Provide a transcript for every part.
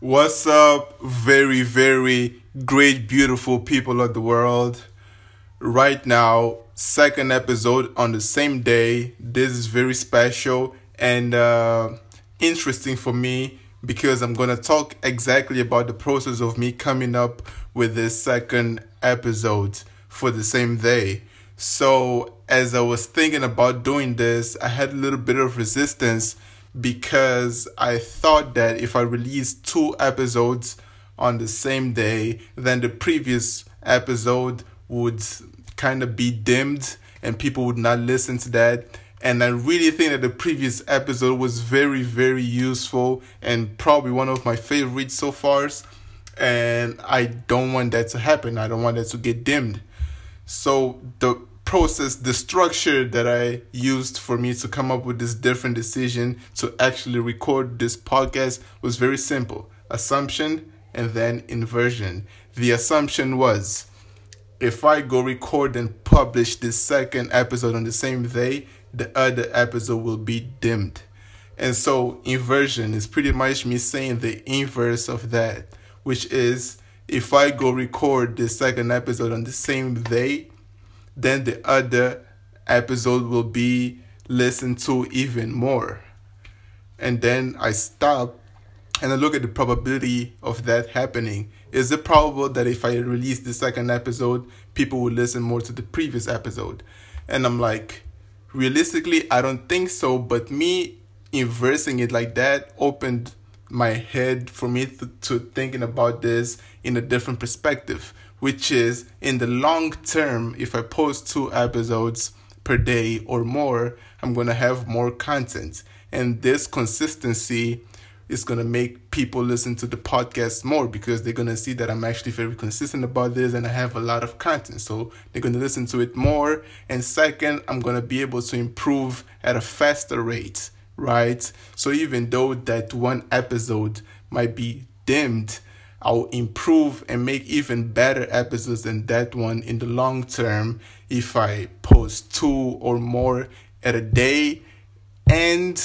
What's up, very, very great, beautiful people of the world? Right now, second episode on the same day. This is very special and uh, interesting for me because I'm gonna talk exactly about the process of me coming up with this second episode for the same day. So, as I was thinking about doing this, I had a little bit of resistance because I thought that if I released two episodes on the same day, then the previous episode would kind of be dimmed and people would not listen to that. And I really think that the previous episode was very, very useful and probably one of my favorites so far. And I don't want that to happen. I don't want that to get dimmed. So the process, the structure that I used for me to come up with this different decision to actually record this podcast was very simple assumption and then inversion. The assumption was if I go record and publish this second episode on the same day, the other episode will be dimmed. And so inversion is pretty much me saying the inverse of that, which is if I go record the second episode on the same day, then the other episode will be listened to even more. And then I stop and I look at the probability of that happening. Is it probable that if I release the second episode, people will listen more to the previous episode? And I'm like, realistically, I don't think so, but me inversing it like that opened my head for me to, to thinking about this in a different perspective which is in the long term, if I post two episodes per day or more, I'm going to have more content. And this consistency is going to make people listen to the podcast more because they're going to see that I'm actually very consistent about this and I have a lot of content. So they're going to listen to it more. And second, I'm going to be able to improve at a faster rate, right? So even though that one episode might be dimmed, I'll improve and make even better episodes than that one in the long term if I post two or more at a day. And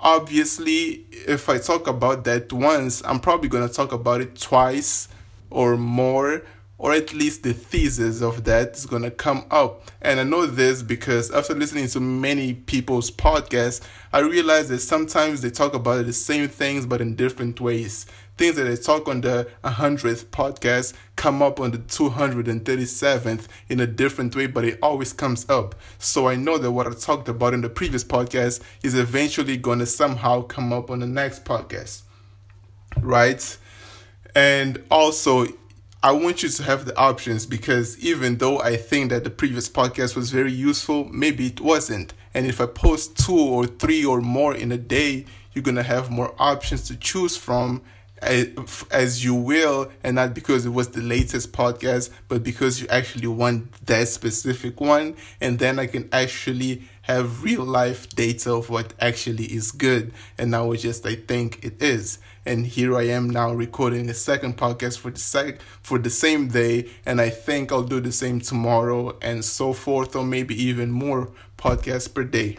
obviously, if I talk about that once, I'm probably to talk about it twice or more or at least the thesis of that is going to come up. And I know this because after listening to many people's podcasts, I realized that sometimes they talk about the same things but in different ways. Things that they talk on the 100th podcast come up on the 237th in a different way, but it always comes up. So I know that what I talked about in the previous podcast is eventually going to somehow come up on the next podcast. Right? And also, I want you to have the options because even though I think that the previous podcast was very useful, maybe it wasn't. And if I post two or three or more in a day, you're going to have more options to choose from as you will, and not because it was the latest podcast, but because you actually want that specific one. And then I can actually have real life data of what actually is good and now it's just I think it is. And here I am now recording a second podcast for the sec for the same day and I think I'll do the same tomorrow and so forth or maybe even more podcasts per day.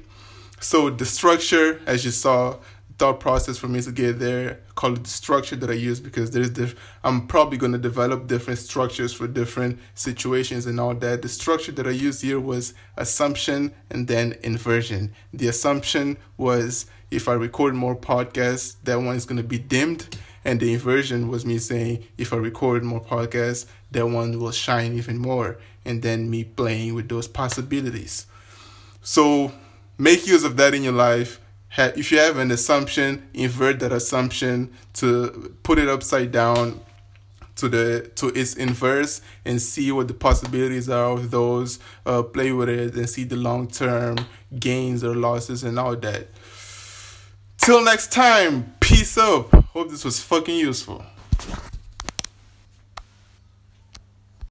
So the structure as you saw thought process for me to get there. I call it the structure that I use because there's diff- I'm probably going to develop different structures for different situations and all that. The structure that I used here was assumption and then inversion. The assumption was if I record more podcasts, that one is going to be dimmed. And the inversion was me saying if I record more podcasts, that one will shine even more. And then me playing with those possibilities. So make use of that in your life if you have an assumption, invert that assumption to put it upside down to the to its inverse and see what the possibilities are of those. Uh, play with it and see the long term gains or losses and all that. Till next time, peace up. Hope this was fucking useful.